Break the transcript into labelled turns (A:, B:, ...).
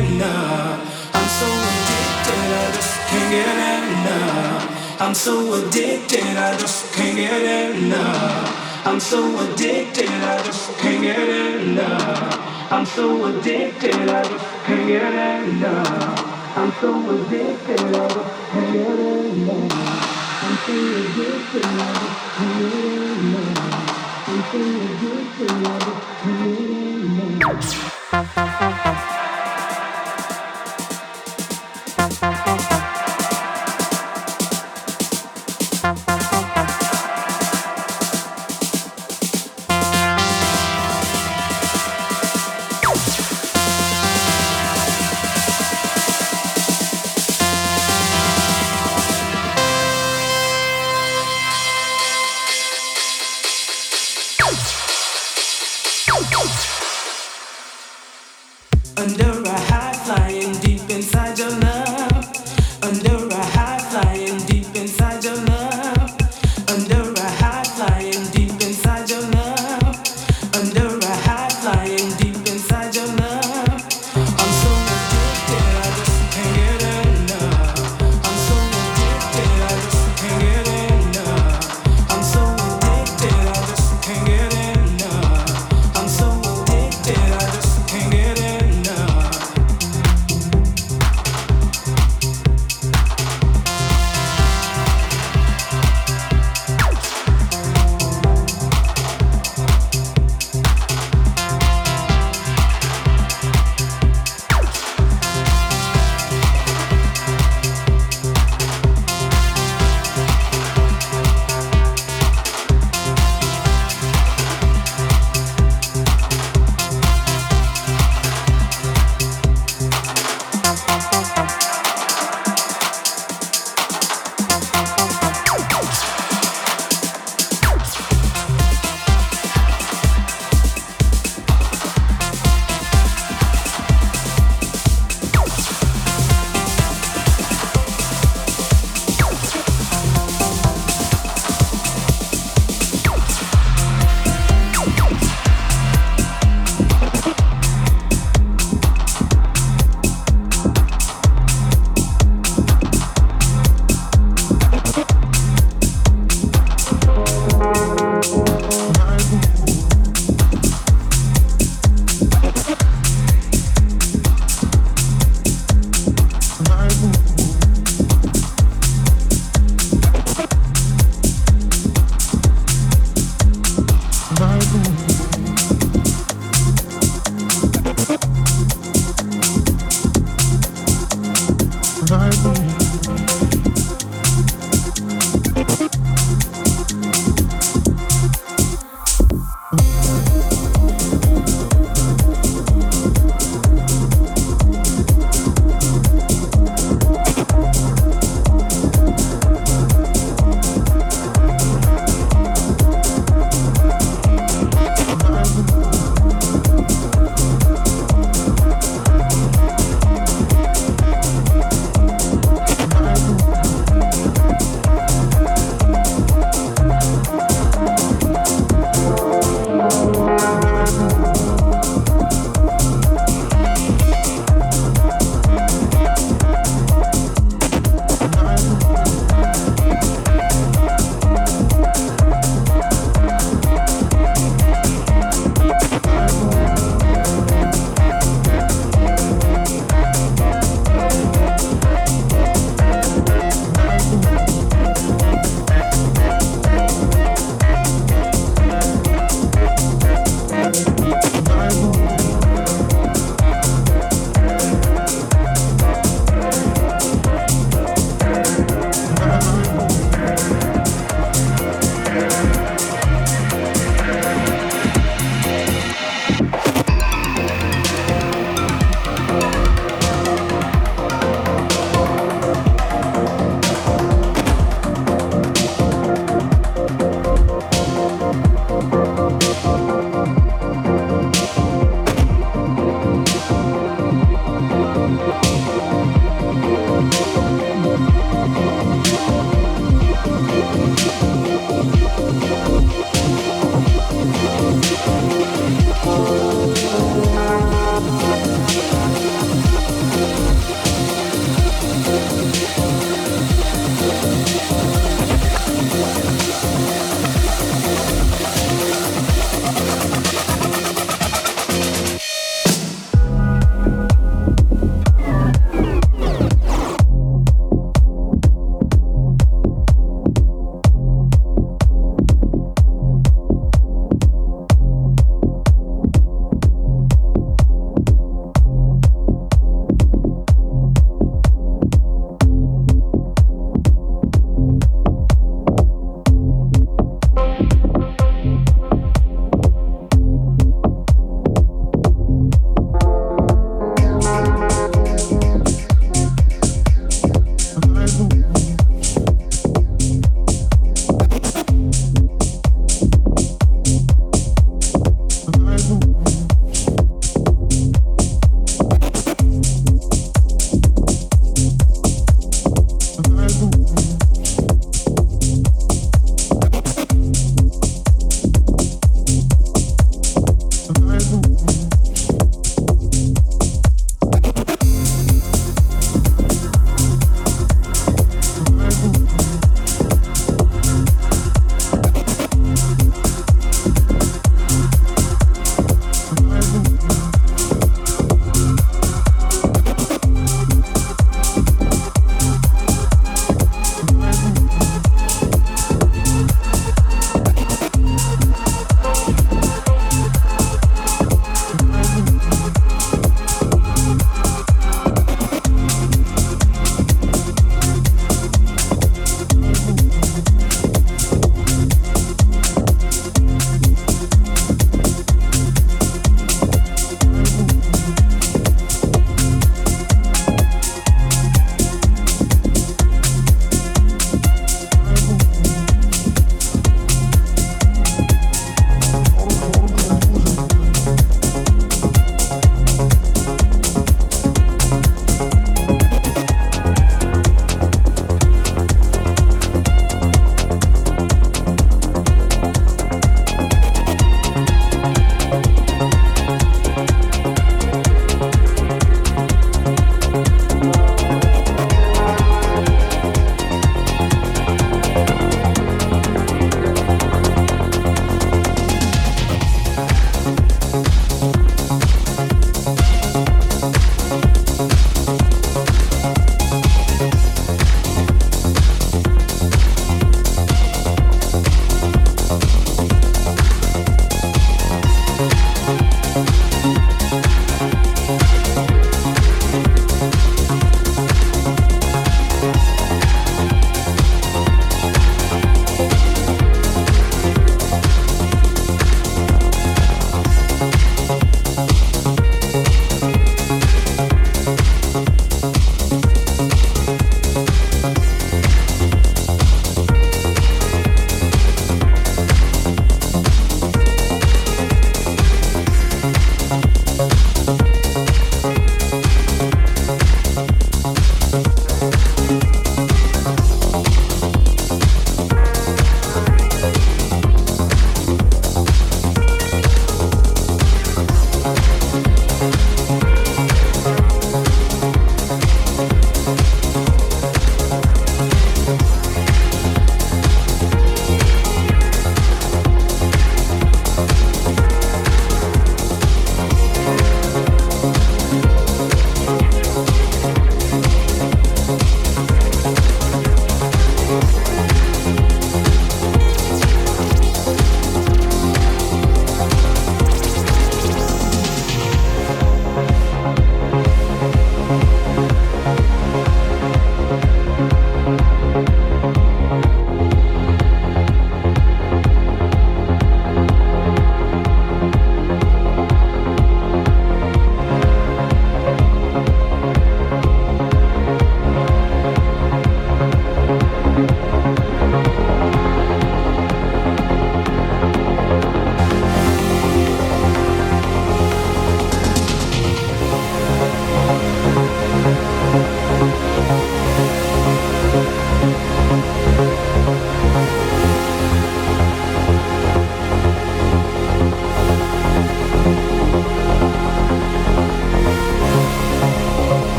A: enough. I'm so addicted, I just can't get enough. I'm so addicted, I just can't get enough. I'm so addicted, I just can't get enough. I'm so addicted, I just can't get enough. I'm so addicted, I just can't get enough. I'm so addicted, I just can't get enough. I'm so addicted, I just can't get enough.